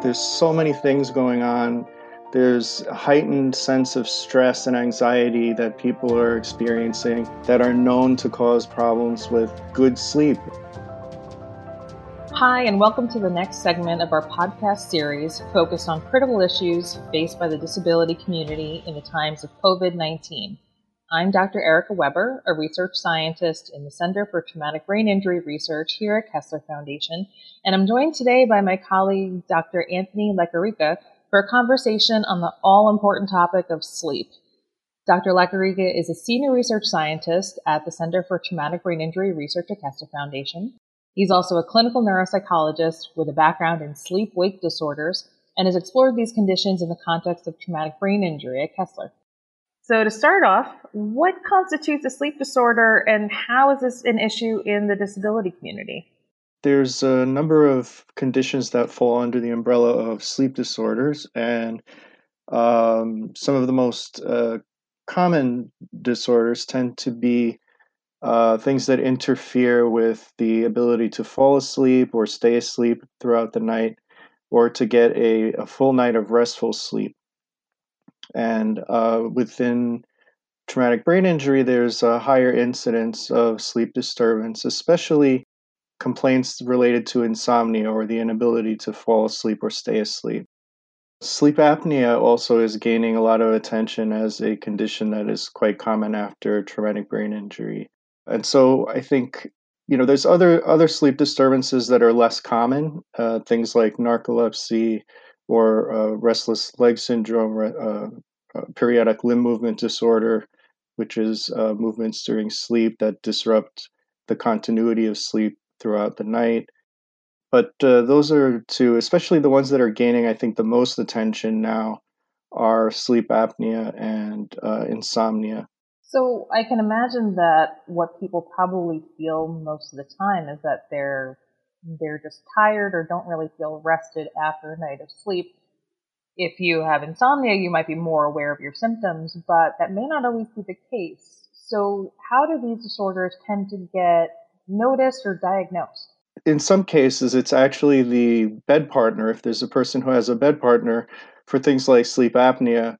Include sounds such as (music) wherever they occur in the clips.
There's so many things going on. There's a heightened sense of stress and anxiety that people are experiencing that are known to cause problems with good sleep. Hi, and welcome to the next segment of our podcast series focused on critical issues faced by the disability community in the times of COVID 19. I'm Dr. Erica Weber, a research scientist in the Center for Traumatic Brain Injury Research here at Kessler Foundation, and I'm joined today by my colleague Dr. Anthony Lequerica for a conversation on the all important topic of sleep. Dr. Lequerica is a senior research scientist at the Center for Traumatic Brain Injury Research at Kessler Foundation. He's also a clinical neuropsychologist with a background in sleep wake disorders and has explored these conditions in the context of traumatic brain injury at Kessler. So, to start off, what constitutes a sleep disorder and how is this an issue in the disability community? There's a number of conditions that fall under the umbrella of sleep disorders, and um, some of the most uh, common disorders tend to be uh, things that interfere with the ability to fall asleep or stay asleep throughout the night or to get a, a full night of restful sleep. And uh, within traumatic brain injury, there's a higher incidence of sleep disturbance, especially complaints related to insomnia or the inability to fall asleep or stay asleep. Sleep apnea also is gaining a lot of attention as a condition that is quite common after traumatic brain injury. And so I think you know there's other other sleep disturbances that are less common, uh, things like narcolepsy, or uh, restless leg syndrome, uh, uh, periodic limb movement disorder, which is uh, movements during sleep that disrupt the continuity of sleep throughout the night. But uh, those are two, especially the ones that are gaining, I think, the most attention now are sleep apnea and insomnia. So I can imagine that what people probably feel most of the time is that they're they're just tired or don't really feel rested after a night of sleep. If you have insomnia, you might be more aware of your symptoms, but that may not always be the case. So, how do these disorders tend to get noticed or diagnosed? In some cases, it's actually the bed partner. If there's a person who has a bed partner for things like sleep apnea,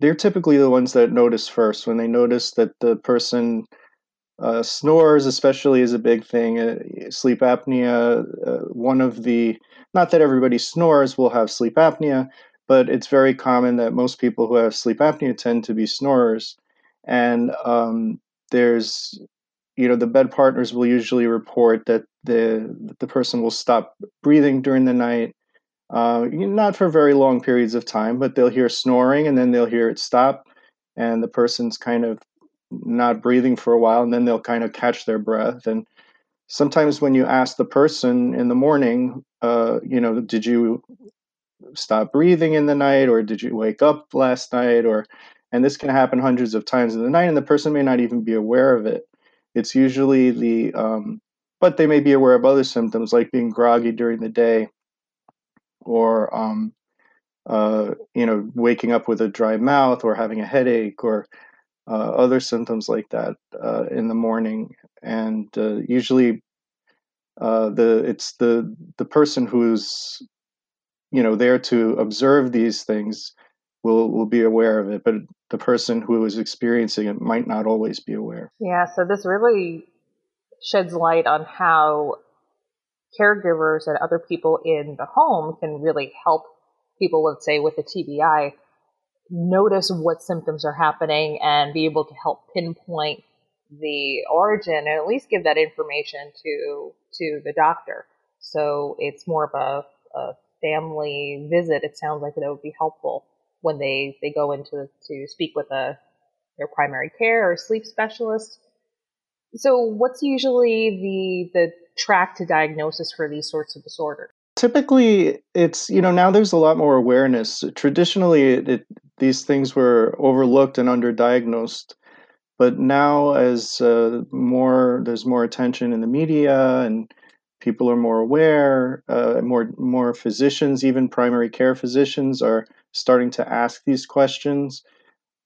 they're typically the ones that notice first when they notice that the person uh, snores, especially, is a big thing. Uh, sleep apnea, uh, one of the, not that everybody snores will have sleep apnea, but it's very common that most people who have sleep apnea tend to be snorers. And um, there's, you know, the bed partners will usually report that the, the person will stop breathing during the night. Uh, not for very long periods of time, but they'll hear snoring and then they'll hear it stop, and the person's kind of not breathing for a while and then they'll kind of catch their breath. And sometimes when you ask the person in the morning uh, you know did you stop breathing in the night or did you wake up last night? or and this can happen hundreds of times in the night and the person may not even be aware of it. It's usually the um, but they may be aware of other symptoms like being groggy during the day or um, uh, you know waking up with a dry mouth or having a headache or other symptoms like that uh, in the morning, and uh, usually uh, the it's the the person who's you know there to observe these things will will be aware of it, but the person who is experiencing it might not always be aware. Yeah, so this really sheds light on how caregivers and other people in the home can really help people, let's say, with a TBI notice what symptoms are happening and be able to help pinpoint the origin and at least give that information to to the doctor. So it's more of a, a family visit. It sounds like that would be helpful when they they go into to speak with a their primary care or sleep specialist. So what's usually the the track to diagnosis for these sorts of disorders? Typically, it's you know now there's a lot more awareness. Traditionally, it, it these things were overlooked and underdiagnosed. But now, as uh, more there's more attention in the media and people are more aware, uh, more more physicians, even primary care physicians, are starting to ask these questions.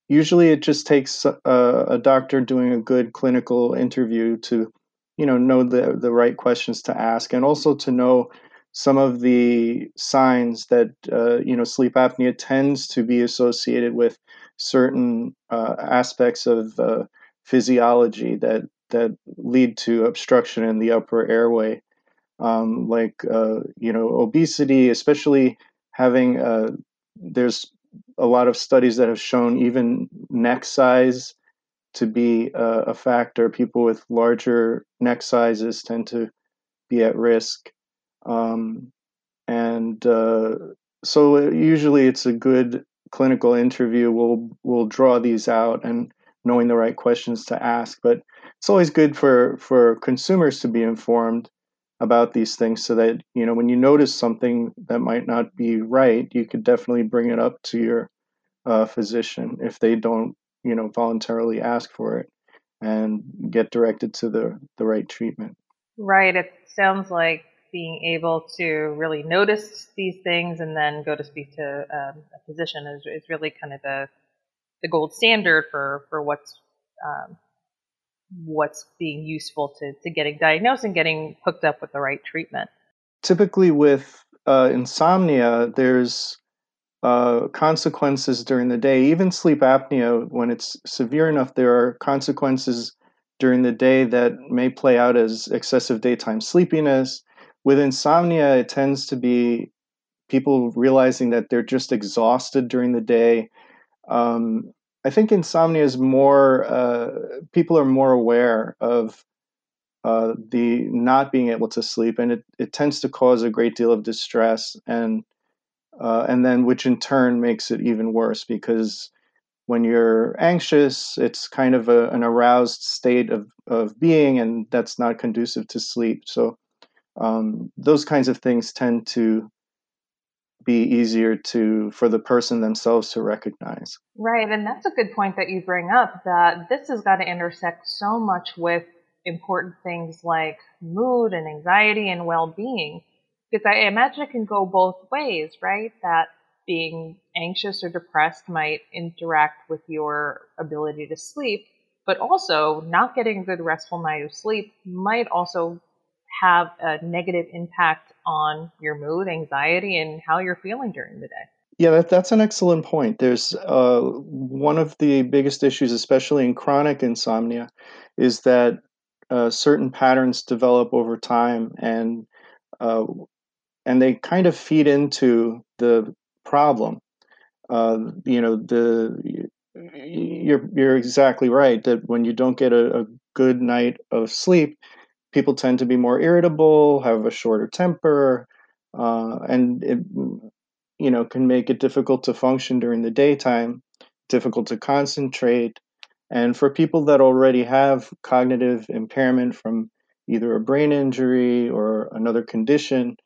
Usually, it just takes a, a doctor doing a good clinical interview to, you know, know the the right questions to ask, and also to know some of the signs that uh, you know sleep apnea tends to be associated with certain uh, aspects of uh, physiology that that lead to obstruction in the upper airway, um, like uh, you know obesity, especially having uh, there's a lot of studies that have shown even neck size to be uh, a factor. People with larger neck sizes tend to be at risk. Um, and uh, so usually it's a good clinical interview. We'll we'll draw these out and knowing the right questions to ask. But it's always good for for consumers to be informed about these things so that you know when you notice something that might not be right, you could definitely bring it up to your uh, physician if they don't you know voluntarily ask for it and get directed to the the right treatment. Right. It sounds like being able to really notice these things and then go to speak to um, a physician is, is really kind of the the gold standard for for what's um, what's being useful to to getting diagnosed and getting hooked up with the right treatment. Typically, with uh, insomnia, there's uh, consequences during the day. Even sleep apnea, when it's severe enough, there are consequences during the day that may play out as excessive daytime sleepiness. With insomnia, it tends to be people realizing that they're just exhausted during the day. Um, I think insomnia is more, uh, people are more aware of uh, the not being able to sleep, and it, it tends to cause a great deal of distress, and uh, and then which in turn makes it even worse because when you're anxious, it's kind of a, an aroused state of, of being, and that's not conducive to sleep. So, um, those kinds of things tend to be easier to for the person themselves to recognize. Right, and that's a good point that you bring up that this has got to intersect so much with important things like mood and anxiety and well-being because I imagine it can go both ways, right? That being anxious or depressed might interact with your ability to sleep, but also not getting a good restful night of sleep might also have a negative impact on your mood, anxiety, and how you're feeling during the day. Yeah, that, that's an excellent point. There's uh, one of the biggest issues, especially in chronic insomnia, is that uh, certain patterns develop over time, and uh, and they kind of feed into the problem. Uh, you know, the you're you're exactly right that when you don't get a, a good night of sleep, people tend to be more irritable, have a shorter temper, uh, and it you know can make it difficult to function during the daytime, difficult to concentrate, and for people that already have cognitive impairment from either a brain injury or another condition,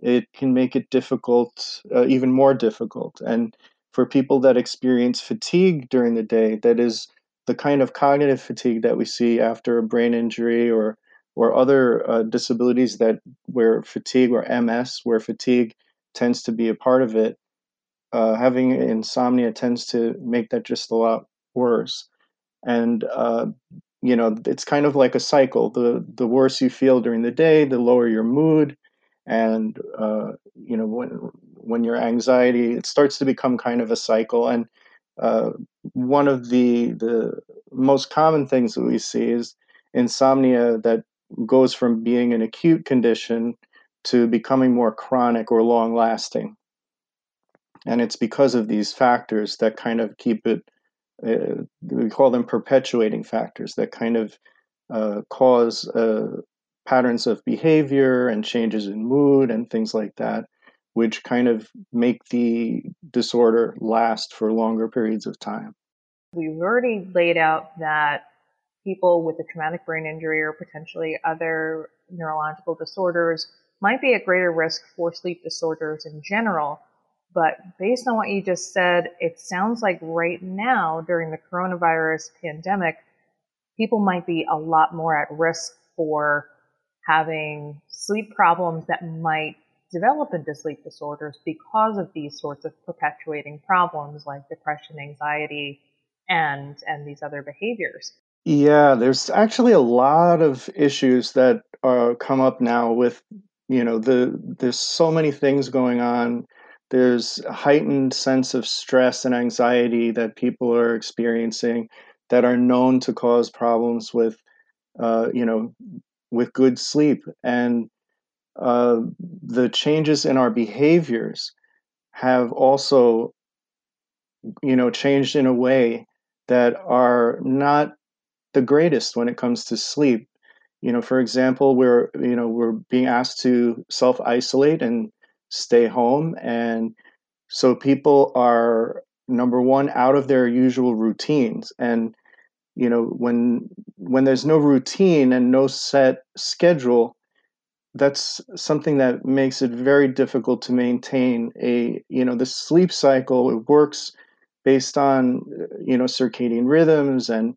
it can make it difficult, uh, even more difficult. And for people that experience fatigue during the day, that is the kind of cognitive fatigue that we see after a brain injury or or other uh, disabilities that where fatigue or MS, where fatigue tends to be a part of it, uh, having insomnia tends to make that just a lot worse. And uh, you know, it's kind of like a cycle. The the worse you feel during the day, the lower your mood, and uh, you know when when your anxiety it starts to become kind of a cycle and uh, one of the the most common things that we see is insomnia that goes from being an acute condition to becoming more chronic or long lasting and it's because of these factors that kind of keep it uh, we call them perpetuating factors that kind of uh, cause uh, patterns of behavior and changes in mood and things like that, which kind of make the disorder last for longer periods of time. We've already laid out that people with a traumatic brain injury or potentially other neurological disorders might be at greater risk for sleep disorders in general. But based on what you just said, it sounds like right now during the coronavirus pandemic, people might be a lot more at risk for having sleep problems that might develop into sleep disorders because of these sorts of perpetuating problems like depression, anxiety, and and these other behaviors. Yeah, there's actually a lot of issues that uh, come up now with you know the there's so many things going on. There's a heightened sense of stress and anxiety that people are experiencing that are known to cause problems with uh, you know with good sleep. And uh, the changes in our behaviors have also you know changed in a way that are not the greatest when it comes to sleep. You know for example we're you know we're being asked to self isolate and stay home and so people are number one out of their usual routines. And you know when when there's no routine and no set schedule that's something that makes it very difficult to maintain a you know the sleep cycle. It works based on uh, you know circadian rhythms and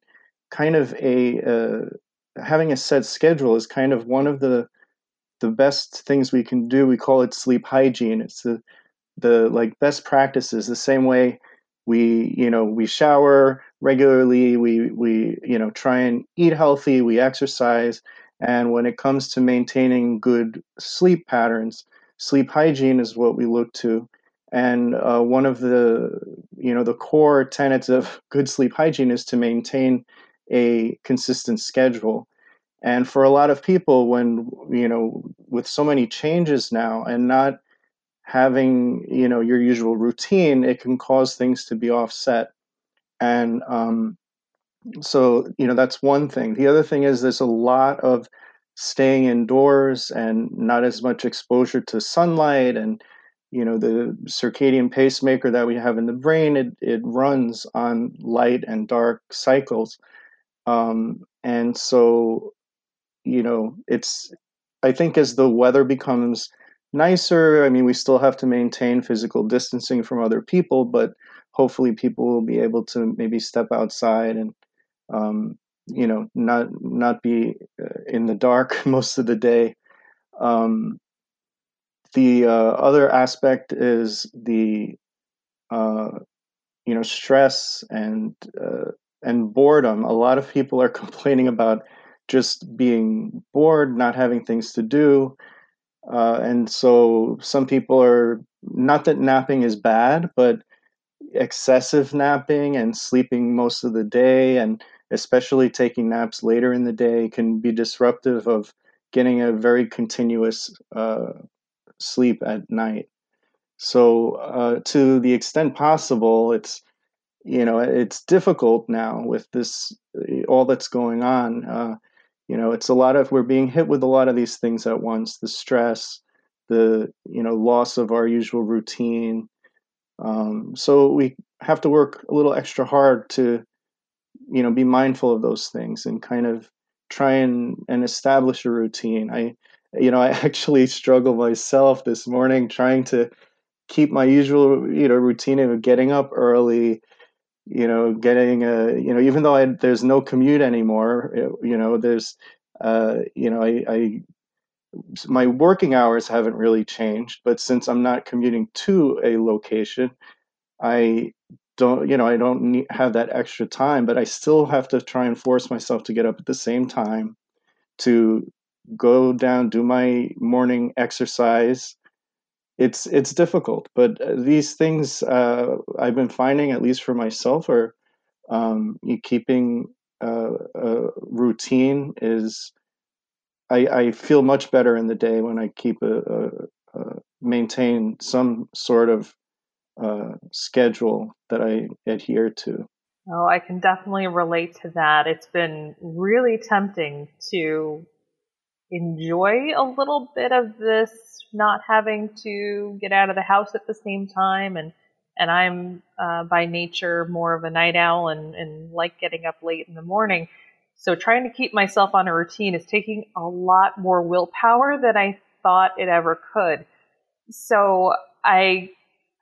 kind of a uh, having a set schedule is kind of one of the the best things we can do. We call it sleep hygiene. It's the the like best practices. The same way we you know we shower regularly we we you know try and eat healthy we exercise and when it comes to maintaining good sleep patterns sleep hygiene is what we look to. And uh, one of the you know the core tenets of (laughs) good sleep hygiene is to maintain a consistent schedule. And for a lot of people when you know with so many changes now and not having you know your usual routine it can cause things to be offset. And um, so you know that's one thing. The other thing is there's a lot of staying indoors and not as much exposure to sunlight and you know the circadian pacemaker that we have in the brain it, it runs on light and dark cycles um, and so you know it's i think as the weather becomes nicer. I mean, we still have to maintain physical distancing from other people, but hopefully people will be able to maybe step outside and um, you know not not be uh, in the dark (laughs) most of the day. Um, the uh, other aspect is the uh, you know stress and uh, and boredom. A lot of people are (laughs) complaining about just being bored, not having things to do. Uh, and so some people are not that napping is bad, but excessive napping and sleeping most of the day, and especially taking naps later in the day, can be disruptive of getting a very continuous uh, sleep at night. So, uh, to the extent possible, it's you know it's difficult now with this all that's going on. Uh, you know it's a lot of we're being hit with a lot of these things at once the stress the you know loss of our usual routine um, so we have to work a little extra hard to you know be mindful of those things and kind of try and and establish a routine i you know (laughs) i actually struggle myself this morning trying to keep my usual you know routine of getting up early you know, getting a, you know, even though I, there's no commute anymore, you know, there's, uh, you know, I, I, my working hours haven't really changed, but since I'm not commuting to a location, I don't, you know, I don't need, have that extra time, but I still have to try and force myself to get up at the same time to go down, do my morning exercise, it's it's difficult, but uh, these things uh, I've been finding, at least for myself, are um, keeping uh, a routine is. I, I feel much better in the day when I keep a, a, a maintain some sort of uh, schedule that I adhere to. Oh, I can definitely relate to that. It's been really tempting to enjoy a little bit of this not having to get out of the house at the same time and and I'm uh, by nature more of a night owl and, and like getting up late in the morning. So trying to keep myself on a routine is taking a lot more willpower than I thought it ever could. So I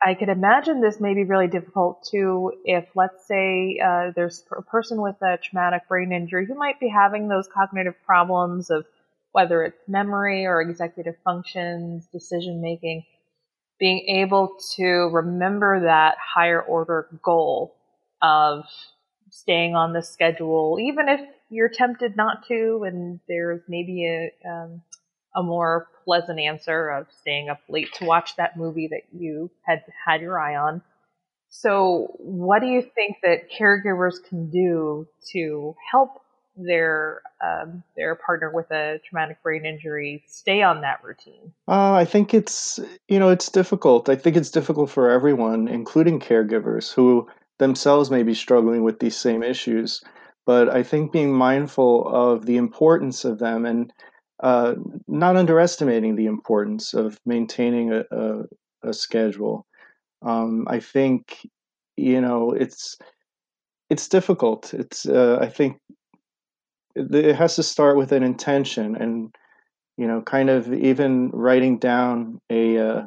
I could imagine this may be really difficult too if, let's say, uh, there's a person with a traumatic brain injury who might be having those cognitive problems of whether it's memory or executive functions, decision making, being able to remember that higher order goal of staying on the schedule, even if you're tempted not to, and there's maybe a, um, a more pleasant answer of staying up late to watch that movie that you had had your eye on. So, what do you think that caregivers can do to help their um, their partner with a traumatic brain injury stay on that routine? Uh, I think it's you know it's difficult. I think it's difficult for everyone, including caregivers who themselves may be struggling with these same issues. But I think being mindful of the importance of them and uh, not underestimating the importance of maintaining a, a, a schedule. Um, I think you know it's it's difficult. It's uh, I think it has to start with an intention and you know kind of even writing down a uh,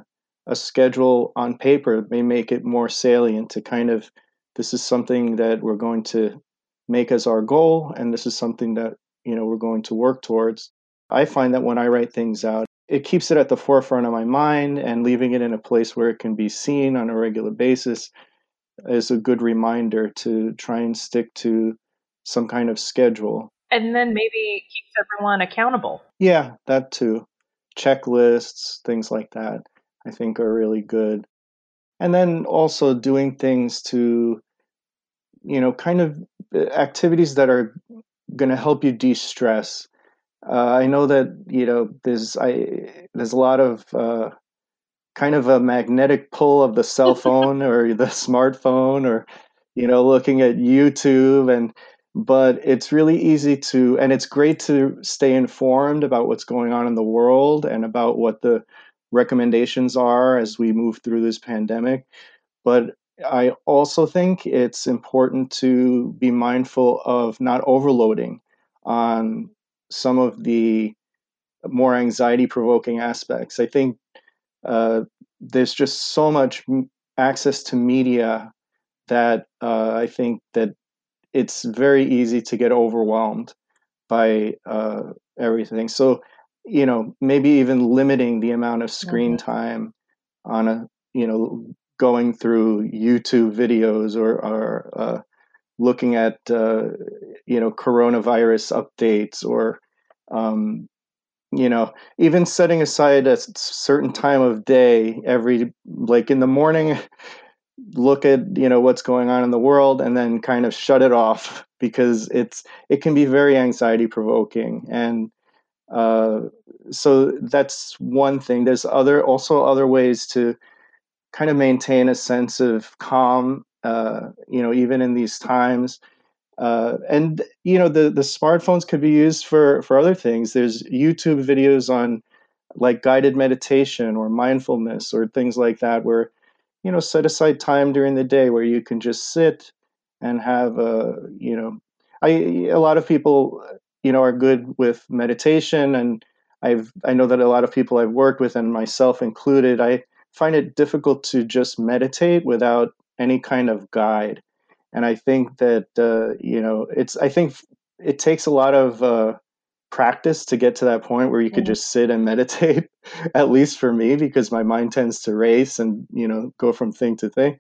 a schedule on paper may make it more salient to kind of this is something that we're going to make as our goal and this is something that you know we're going to work towards. I find that when i write things out it keeps it at the forefront of my mind and leaving it in a place where it can be seen on a regular basis is a good reminder to try and stick to some kind of schedule and then maybe keeps everyone accountable. Yeah, that too. Checklists, things like that, I think are really good. And then also doing things to, you know, kind of uh, activities that are going to help you de-stress. Uh, I know that you know there's I there's a lot of uh, kind of a magnetic pull of the cell (laughs) phone or the smartphone or you know looking at YouTube and but it's really easy to and it's great to stay informed about what's going on in the world and about what the recommendations are as we move through this pandemic. But i also think it's important to be mindful of not overloading on some of the more anxiety provoking aspects. I think uh, there's just so much access to media that uh, i think that it's very easy to get overwhelmed by uh, everything. So, you know, maybe even limiting the amount of screen mm-hmm. time on a, you know, going through YouTube videos or, or uh, looking at, uh, you know, coronavirus updates or, um, you know, even setting aside a certain time of day every, like in the morning, look at you know what's going on in the world and then kind of shut it off (laughs) because it's it can be very anxiety provoking. And uh, so that's one thing. There's other also other ways to kind of maintain a sense of calm uh, you know even in these times. Uh, and you know the the smartphones could be used for for other things. There's youtube videos on like guided meditation or mindfulness or things like that where you know set aside time during the day where you can just sit and have a you know i a lot of people you know are good with meditation and i've i know that a lot of people i've worked with and myself included i find it difficult to just meditate without any kind of guide. And i think that uh, you know it's i think it takes a lot of uh, practice to get to that point where you could mm-hmm. just sit and meditate (laughs) at least for me because my mind tends to race and you know go from thing to thing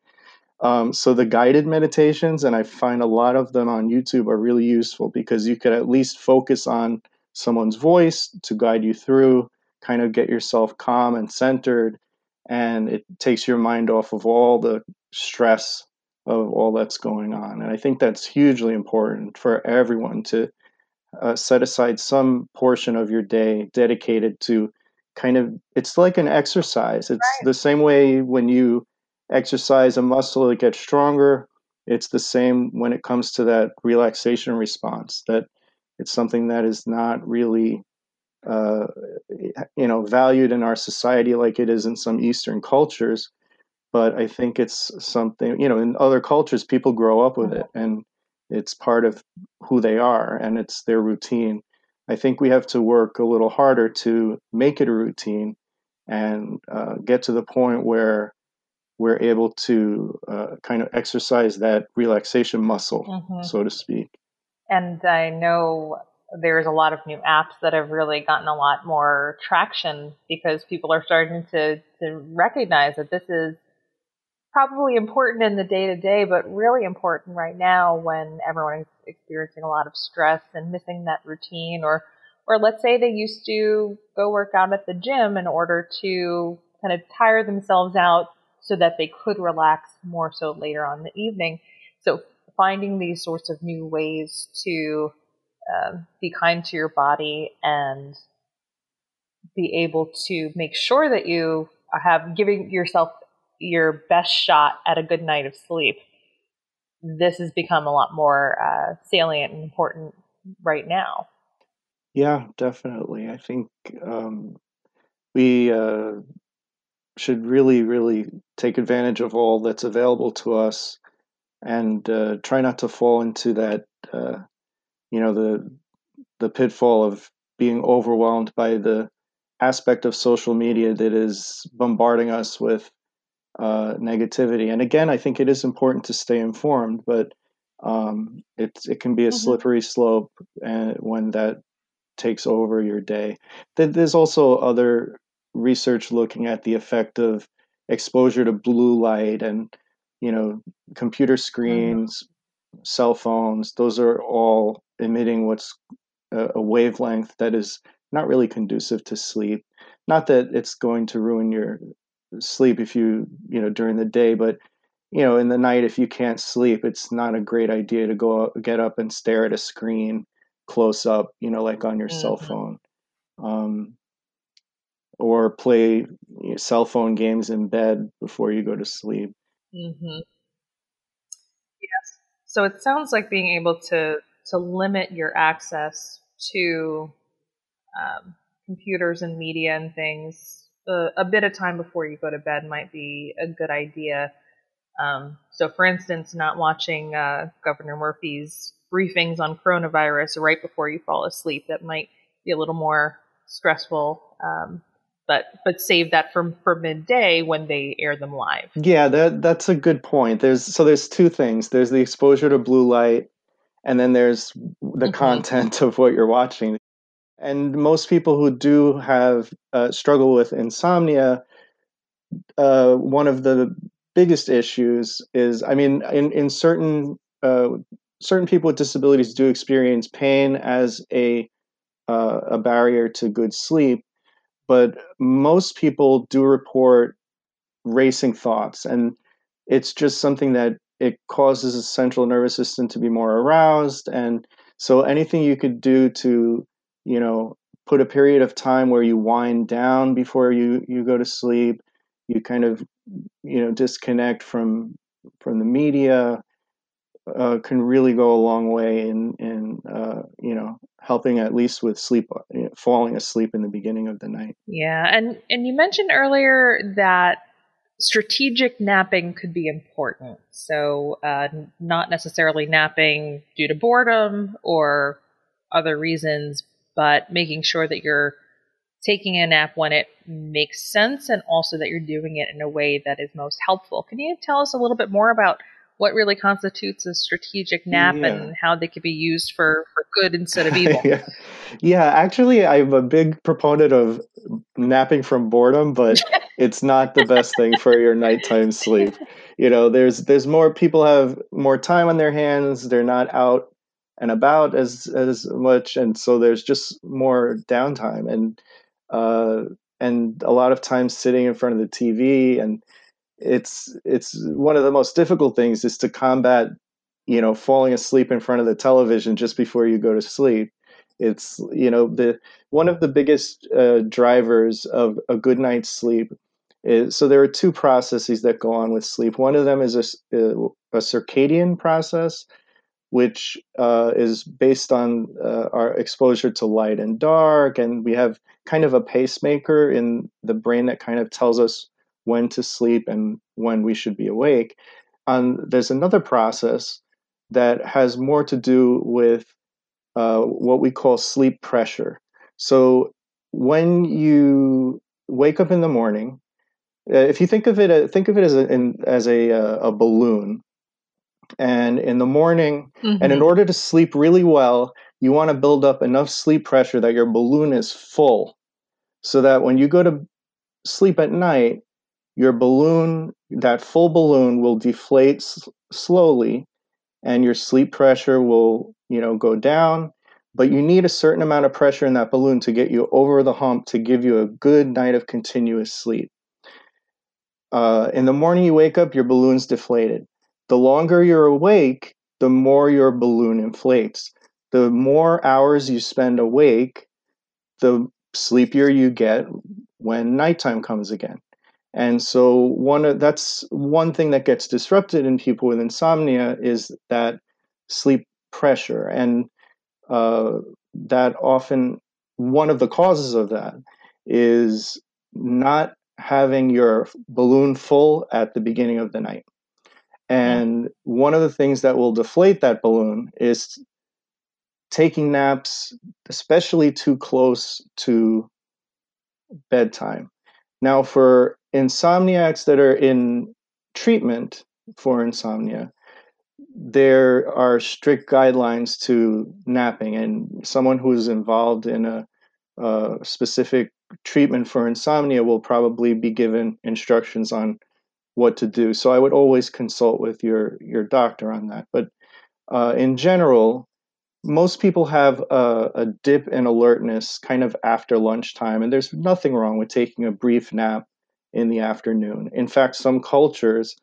um, so the guided meditations and i find a lot of them on youtube are really useful because you could at least focus on someone's voice to guide you through kind of get yourself calm and centered and it takes your mind off of all the stress of all that's going on and i think that's hugely important for everyone to uh, set aside some portion of your day dedicated to kind of it's like an exercise. It's right. the same way when you exercise a muscle it gets stronger. It's the same when it comes to that relaxation response that it's something that is not really uh, you know valued in our society like it is in some eastern cultures. But i think it's something you know in other cultures people grow up with it. And it's part of who they are and it's their routine. I think we have to work a little harder to make it a routine and uh, get to the point where we're able to uh, kind of exercise that relaxation muscle, mm-hmm. so to speak. And I know there's a lot of new apps that have really gotten a lot more traction because people are starting to, to recognize that this is probably important in the day to day, but really important right now when everyone is experiencing a lot of stress and missing that routine or or let's say they used to go work out at the gym in order to kind of tire themselves out so that they could relax more so later on the evening. So finding these sorts of new ways to um, be kind to your body and be able to make sure that you have giving yourself your best shot at a good night of sleep. This has become a lot more uh, salient and important right now. Yeah, definitely. I think um, we uh, should really, really take advantage of all that's available to us and uh, try not to fall into that, uh, you know, the the pitfall of being overwhelmed by the aspect of social media that is bombarding us with uh, negativity. And again, I think it is important to stay informed, but um, it it can be a mm-hmm. slippery slope and when that takes over your day. There's also other research looking at the effect of exposure to blue light and you know computer mm-hmm. screens, mm-hmm. cell phones. Those are all emitting what's a, a wavelength that is not really conducive to sleep. Not that it's going to ruin your sleep if you you know during the day, but you know in the night if you can't sleep, it's not a great idea to go out, get up and stare at a screen close up, you know, like on your mm-hmm. cell phone. Um, or play you know, cell phone games in bed before you go to sleep. Mm-hmm. Yes. So it sounds like being able to to limit your access to um, computers and media and things uh, a bit of time before you go to bed might be a good idea. Um, so, for instance, not watching uh, Governor Murphy's briefings on coronavirus right before you fall asleep. That might be a little more stressful. Um, but but save that for for midday when they air them live. Yeah, that that's a good point. There's so there's two things. There's the exposure to blue light, and then there's the mm-hmm. content (laughs) of what you're watching. And most people who do have uh, struggle with insomnia, uh, one of the biggest issues is, I mean, in in certain uh, certain people with disabilities do experience pain as a uh, a barrier to good sleep, but most people do report racing thoughts, and it's just something that it causes the central nervous system to be more aroused, and so anything you could do to, you know, put a period of time where you wind down before you you go to sleep, you kind of, you know, disconnect from from the media uh, can really go a long way in in uh, you know helping at least with sleep falling asleep in the beginning of the night. Yeah and and you mentioned earlier that strategic napping could be important. So uh, not necessarily napping due to boredom or other reasons but making sure that you're taking a nap when it makes sense and also that you're doing it in a way that is most helpful can you tell us a little bit more about what really constitutes a strategic nap yeah. and how they could be used for, for good instead of (laughs) evil. yeah. yeah, actually, I'm a big proponent of napping from boredom, but (laughs) it's not the best thing for your nighttime sleep. You know, there's there's more people have more time on their hands. They're not out and about as as much, and so there's just more downtime. And uh, and a lot of times sitting in front of the TV and it's it's one of the most difficult things is to combat you know falling asleep in front of the television just before you go to sleep. It's you know the one of the biggest uh, drivers of a good night's sleep is so there are two processes that go on with sleep. One of them is a, a circadian process which uh, is based on uh, our exposure to light and dark and we have kind of a pacemaker in the brain that kind of tells us when to sleep and when we should be awake. And there's another process that has more to do with uh, what we call sleep pressure. So when you wake up in the morning, uh, if you think of it, uh, think of it as a in, as a uh, a balloon, and in the morning, mm-hmm. and in mm-hmm. order to sleep really well, you want to build up enough sleep pressure that your balloon is full, so that when you go to sleep at night, your balloon, that full balloon will deflate s- slowly and your sleep pressure will, you know, go down. but you need a certain amount of pressure in that balloon to get you over the hump to give you a good night of continuous sleep. Uh, in the morning, you wake up, your balloon's deflated. The longer you're awake, the more your balloon inflates. The more hours you spend awake, the sleepier you get when nighttime comes again. And so one of, that's one thing that gets disrupted in people with insomnia is that sleep pressure, and uh, that often one of the causes of that is not having your balloon full at the beginning of the night. And one of the things that will deflate that balloon is taking naps, especially too close to bedtime. Now, for insomniacs that are in treatment for insomnia, there are strict guidelines to napping, and someone who's involved in a, a specific treatment for insomnia will probably be given instructions on what to do. So I would always consult with your your doctor on that. But uh, in general, most people have a, a, dip in alertness kind of after lunchtime, and there's nothing wrong with taking a brief nap in the afternoon. In fact, some cultures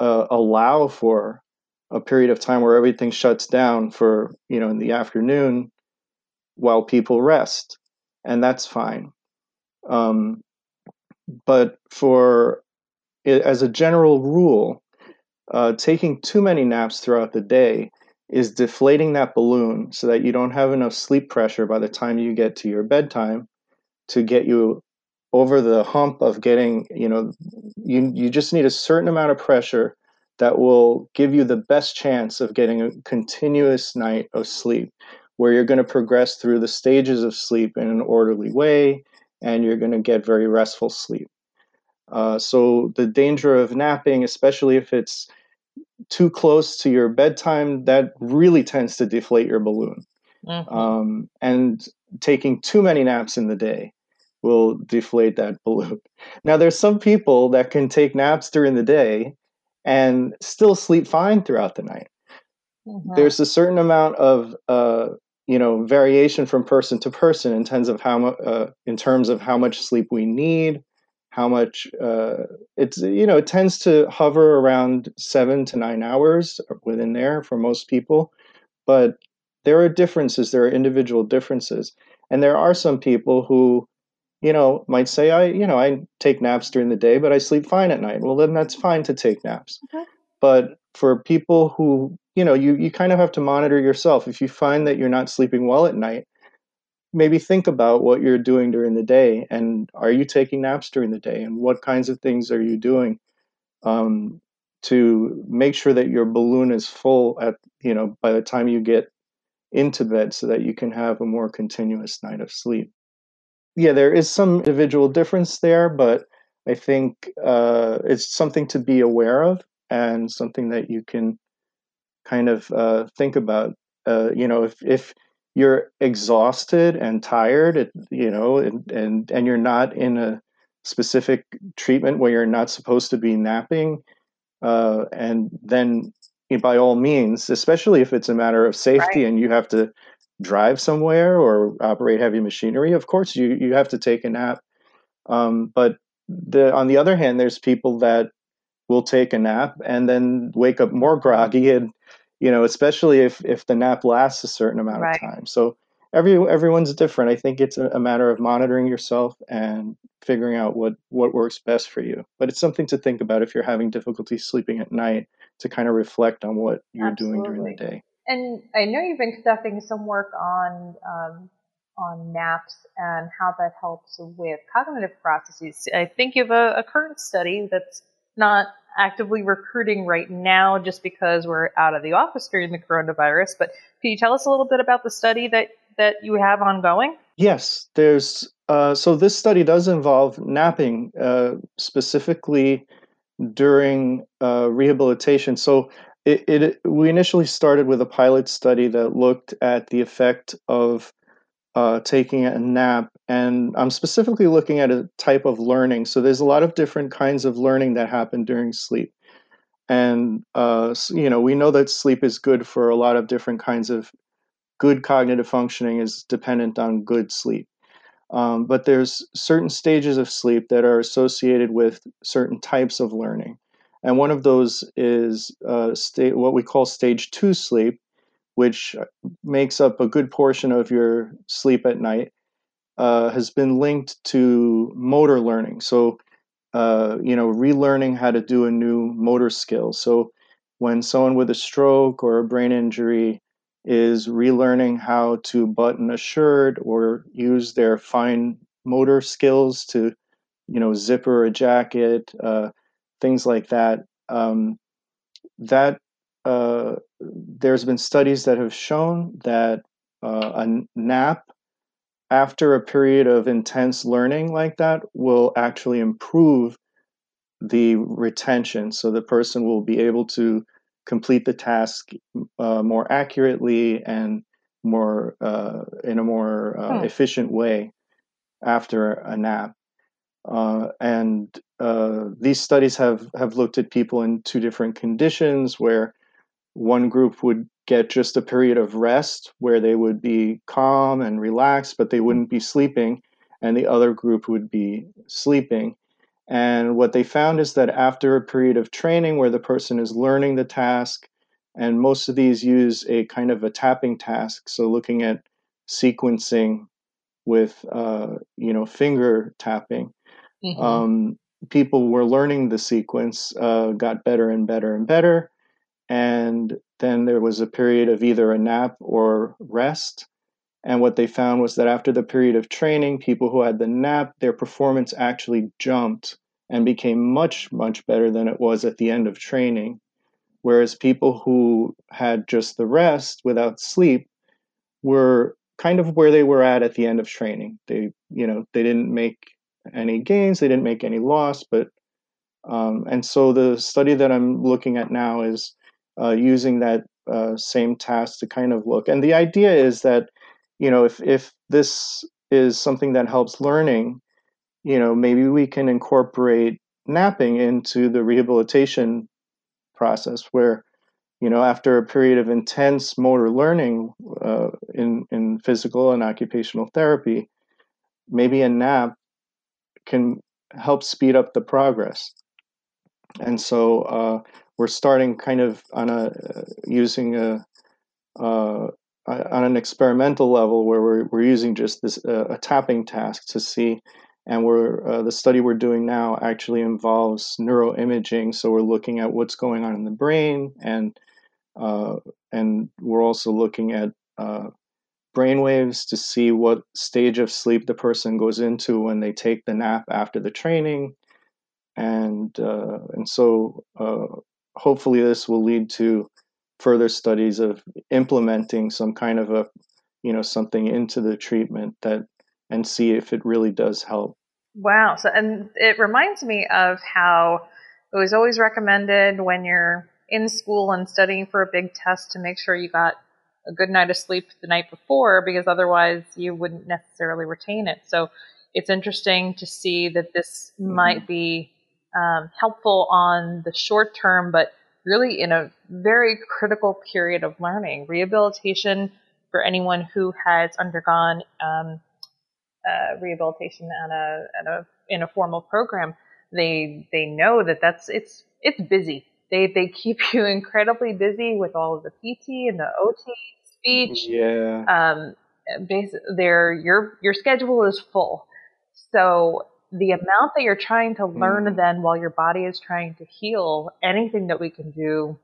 uh, allow for a period of time where everything shuts down for you know in the afternoon while people rest, and that's fine. Um, but for as a general rule, uh, taking too many naps throughout the day is deflating that balloon so that you don't have enough sleep pressure by the time you get to your bedtime to get you over the hump of getting, you know, you, you just need a certain amount of pressure that will give you the best chance of getting a continuous night of sleep where you're going to progress through the stages of sleep in an orderly way and you're going to get very restful sleep. Uh, so the danger of napping, especially if it's too close to your bedtime, that really tends to deflate your balloon. Mm-hmm. Um, and taking too many naps in the day will deflate that balloon. (laughs) Now, there's some people that can take naps during the day and still sleep fine throughout the night. Mm-hmm. There's a certain amount of uh, you know variation from person to person in terms of how much uh, in terms of how much sleep we need how much uh, it's you know it tends to hover around seven to nine hours within there for most people but there are differences there are individual differences and there are some people who you know might say i you know i take naps during the day but i sleep fine at night well then that's fine to take naps okay. but for people who you know you, you kind of have to monitor yourself if you find that you're not sleeping well at night maybe think about what you're doing during the day and are you taking naps during the day and what kinds of things are you doing um, to make sure that your balloon is full at you know by the time you get into bed so that you can have a more continuous night of sleep? Yeah there is some individual difference there but i think uh, it's something to be aware of and something that you can kind of uh, think about. Uh, you know if if you're exhausted and tired it, you know and, and and you're not in a specific treatment where you're not supposed to be napping uh, and then by all means especially if it's a matter of safety right. and you have to drive somewhere or operate heavy machinery of course you you have to take a nap um, but the on the other hand there's people that will take a nap and then wake up more groggy and you know, especially if if the nap lasts a certain amount right. of time. So every everyone's different. I think it's a, a, matter of monitoring yourself and figuring out what what works best for you. But it's something to think about if you're having difficulty sleeping at night to kind of reflect on what you're Absolutely. doing during the day. And I know you've been conducting some work on um, on naps and how that helps with cognitive processes. I think you have a, a current study that's not actively recruiting right now just because we're out of the office during the coronavirus. But can you tell us a little bit about the study that, that you have ongoing? Yes, there's uh, so this study does involve napping uh, specifically during uh, rehabilitation. So it, it, we initially started with a pilot study that looked at the effect of uh, taking a nap. And I'm specifically looking at a type of learning. So there's a lot of different kinds of learning that happen during sleep. And, uh, you know, we know that sleep is good for a lot of different kinds of good cognitive functioning is dependent on good sleep. Um, but there's certain stages of sleep that are associated with certain types of learning. And one of those is uh, what we call stage two sleep, which makes up a good portion of your sleep at night, uh, has been linked to motor learning. So, uh, you know, relearning how to do a new motor skill. So, when someone with a stroke or a brain injury is relearning how to button a shirt or use their fine motor skills to, you know, zipper a jacket, uh, things like that. Um, that uh, there's been studies that have shown that uh, a nap after a period of intense learning like that will actually improve the retention. So the person will be able to complete the task uh, more accurately and more uh, in a more uh, hmm. efficient way after a nap. Uh, and uh, these studies have, have looked at people in two different conditions where one group would get just a period of rest where they would be calm and relaxed, but they wouldn't be sleeping, and the other group would be sleeping. And what they found is that after a period of training where the person is learning the task, and most of these use a kind of a tapping task, so looking at sequencing with uh, you know finger tapping. Mm-hmm. Um, people were learning the sequence, uh, got better and better and better, and then there was a period of either a nap or rest. And what they found was that after the period of training, people who had the nap, their performance actually jumped and became much, much better than it was at the end of training. Whereas people who had just the rest without sleep were kind of where they were at at the end of training. They, you know, they didn't make any gains, they didn't make any loss, but um, and so the study that I'm looking at now is uh, using that uh, same task to kind of look. And the idea is that, you know, if if this is something that helps learning, you know, maybe we can incorporate napping into the rehabilitation process where you know after a period of intense motor learning uh, in in physical and occupational therapy maybe a nap can help speed up the progress and so uh, we're starting kind of on a uh, using a uh, on an experimental level where we're, we're using just this uh, a tapping task to see and we're uh, the study we're doing now actually involves neuroimaging. So we're looking at what's going on in the brain and uh, and we're also looking at brain waves to see what stage of sleep the person goes into when they take the nap after the training and uh, and so uh, hopefully this will lead to further studies of implementing some kind of a you know something into the treatment that and see if it really does help wow so and it reminds me of how it was always recommended when you're in school and studying for a big test to make sure you got a good night of sleep the night before because otherwise you wouldn't necessarily retain it so it's interesting to see that this mm-hmm. might be um, helpful on the short term, but really in a very critical period of learning. Rehabilitation for anyone who has undergone um, uh, rehabilitation at a, at a in a formal program, they they know that that's it's it's busy. They they keep (laughs) you incredibly busy with all of the PT and the OT speech. Yeah. Um, their your your schedule is full. So the amount that you're trying to learn mm. then while your body is trying to heal, anything that we can do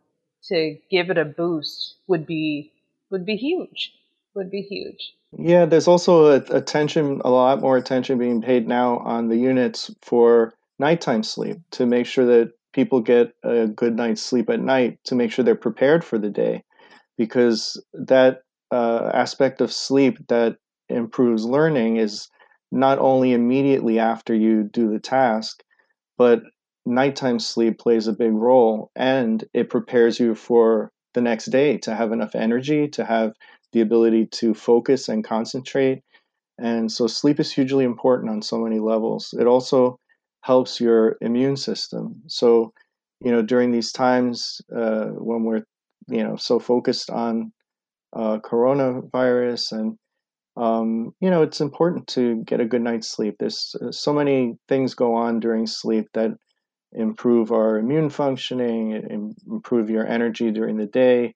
to give it a boost would be would be huge. Would be huge. Yeah, there's also a, attention, a lot more attention being paid now on the units for nighttime sleep to make sure that people get a good night's sleep at night to make sure they're prepared for the day, because that uh, aspect of sleep that improves learning is not only immediately after you do the task, but nighttime sleep plays a big role and it prepares you for the next day to have enough energy, to have the ability to focus and concentrate. And so sleep is hugely important on so many levels. It also helps your immune system. So, you know, during these times uh, when we're, you know, so focused on uh, coronavirus, and um, you know it's important to get a good night's sleep. There's uh, so many things go on during sleep that improve our immune functioning, improve your energy during the day.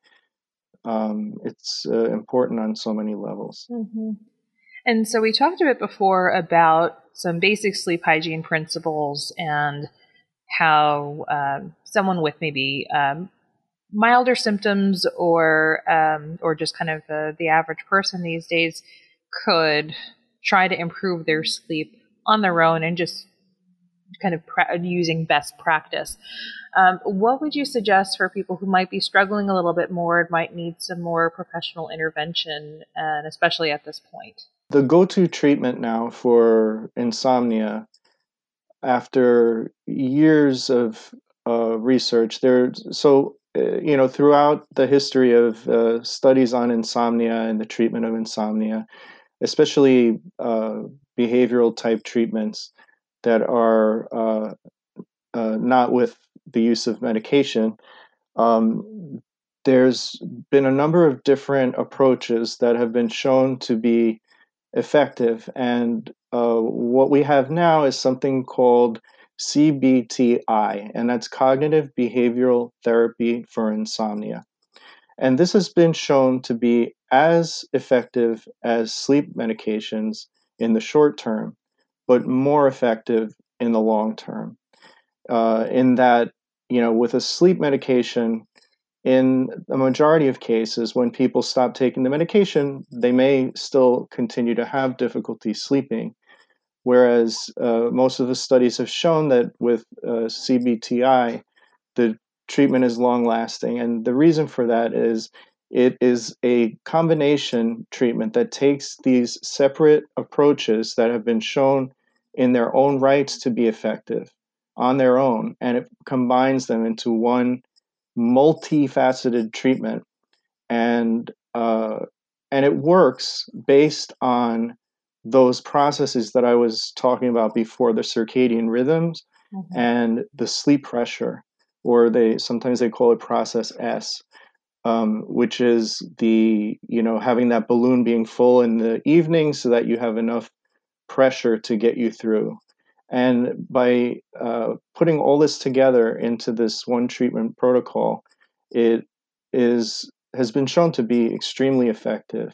Um, it's uh, important on so many levels. Mm-hmm. And so we talked a bit before about some basic sleep hygiene principles and how um, someone with maybe um, milder symptoms or um, or just kind of the, the average person these days could try to improve their sleep on their own and just kind of pra- using best practice. Um, what would you suggest for people who might be struggling a little bit more and might need some more professional intervention, and especially at this point? The go to treatment now for insomnia after years of uh, research, there so uh, you know throughout the history of uh, studies on insomnia and the treatment of insomnia, especially uh, behavioral type treatments that are uh, uh, not with the use of medication. Um, there's been a number of different approaches that have been shown to be effective. And uh, what we have now is something called CBTI, and that's Cognitive Behavioral Therapy for Insomnia. And this has been shown to be as effective as sleep medications in the short term, but more effective in the long term. Uh, in that, you know, with a sleep medication, in the majority of cases, when people stop taking the medication, they may still continue to have difficulty sleeping. Whereas uh, most of the studies have shown that with uh, CBTI, the treatment is long lasting. And the reason for that is it is a combination treatment that takes these separate approaches that have been shown in their own rights to be effective on their own, and it combines them into one multifaceted treatment, and uh, and it works based on those processes that I was talking about before, the circadian rhythms mm-hmm. and the sleep pressure, or they sometimes they call it process S, um, which is the you know having that balloon being full in the evening so that you have enough pressure to get you through. And by uh, putting all this together into this one treatment protocol, it is has been shown to be extremely effective.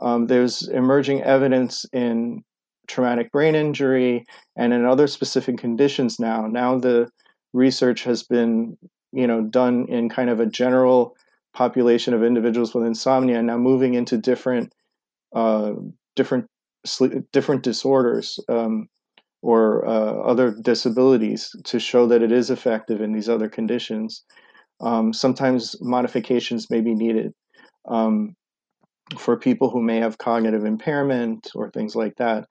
Um, there's emerging evidence in traumatic brain injury and in other specific conditions now. Now the research has been, you know, done in kind of a general population of individuals with insomnia, now moving into different, uh, different, different disorders. Um, or uh, other disabilities to show that it is effective in these other conditions. Um, sometimes modifications may be needed um, for people who may have cognitive impairment or things like that.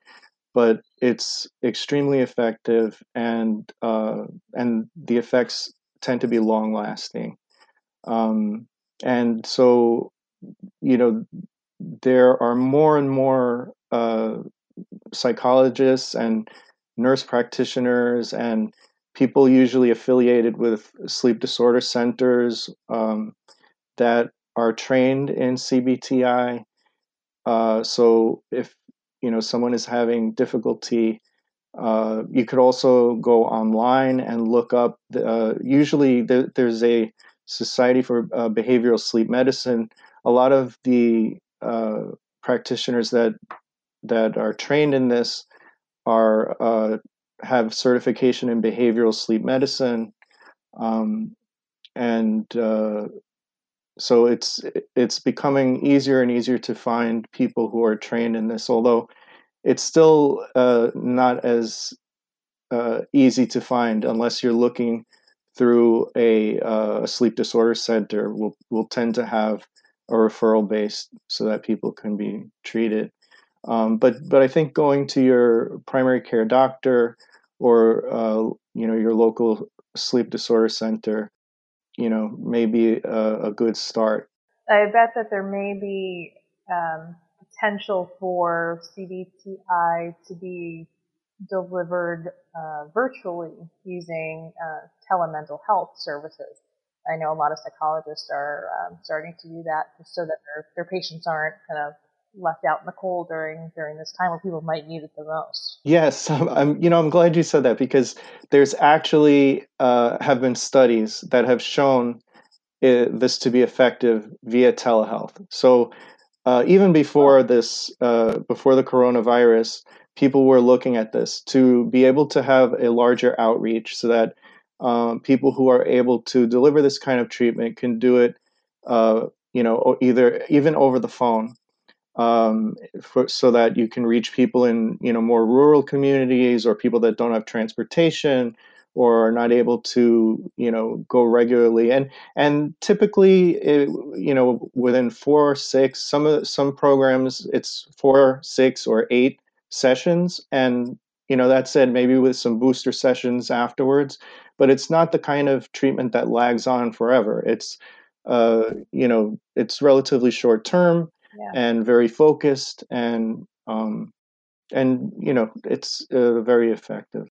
But it's extremely effective, and uh, and the effects tend to be long lasting. Um, and so, you know, there are more and more uh, psychologists and nurse practitioners and people usually affiliated with sleep disorder centers um, that are trained in CBTI. Uh, so if you know someone is having difficulty, uh, you could also go online and look up. The, uh, usually, the, there's a Society for uh, Behavioral Sleep Medicine. A lot of the uh, practitioners that that are trained in this are uh, have certification in behavioral sleep medicine, um, and uh, so it's it's becoming easier and easier to find people who are trained in this. Although it's still uh, not as uh, easy to find unless you're looking through a, uh, sleep disorder center. Will will tend to have a referral base so that people can be treated. Um, but but I think going to your primary care doctor or uh, you know your local sleep disorder center, you know, may be a, a good start. I bet that there may be um, potential for CBTI to be delivered uh, virtually using uh, telemental health services. I know a lot of psychologists are um, starting to do that just so that their, their patients aren't kind of left out in the cold during during this time where people might need it the most. Yes, (laughs) I'm, you know I'm glad you said that because there's actually uh, have been studies that have shown it, this to be effective via telehealth. So uh, even before this, uh, before the coronavirus, people were looking at this to be able to have a larger outreach so that um, people who are able to deliver this kind of treatment can do it, uh, you know, either even over the phone, um, for, so that you can reach people in you know more rural communities or people that don't have transportation or are not able to you know go regularly. And and typically it, you know within four or six some of some programs it's four six or eight sessions and you know that said maybe with some booster sessions afterwards but it's not the kind of treatment that lags on forever it's uh, you know it's relatively short term yeah. and very focused and um, and you know it's uh, very effective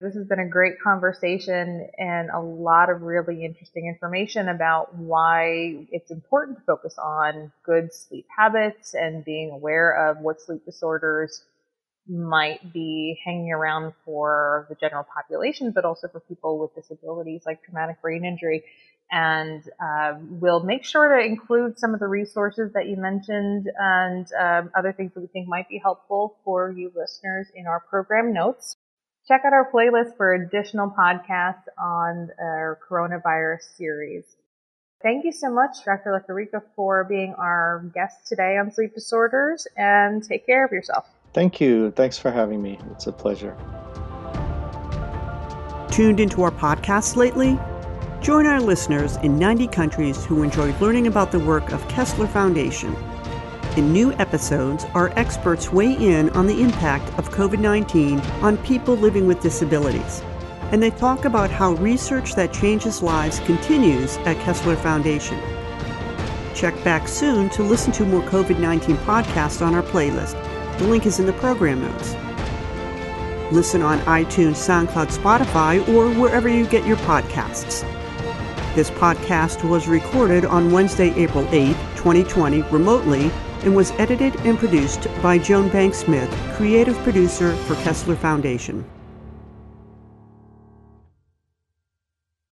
this has been a great conversation and a lot of really interesting information about why it's important to focus on good sleep habits and being aware of what sleep disorders might be hanging around for the general population, but also for people with disabilities like traumatic brain injury. And uh, we'll make sure to include some of the resources that you mentioned and um, other things that we think might be helpful for you listeners in our program notes. Check out our playlist for additional podcasts on our coronavirus series. Thank you so much, Dr. Lequerica, for being our guest today on sleep disorders, and take care of yourself. Thank you. Thanks for having me. It's a pleasure. Tuned into our podcast lately? Join our listeners in 90 countries who enjoy learning about the work of Kessler Foundation. In new episodes, our experts weigh in on the impact of COVID 19 on people living with disabilities. And they talk about how research that changes lives continues at Kessler Foundation. Check back soon to listen to more COVID 19 podcasts on our playlist the link is in the program notes. Listen on iTunes, SoundCloud, Spotify, or wherever you get your podcasts. This podcast was recorded on Wednesday, April 8, 2020, remotely, and was edited and produced by Joan Banks Smith, creative producer for Kessler Foundation.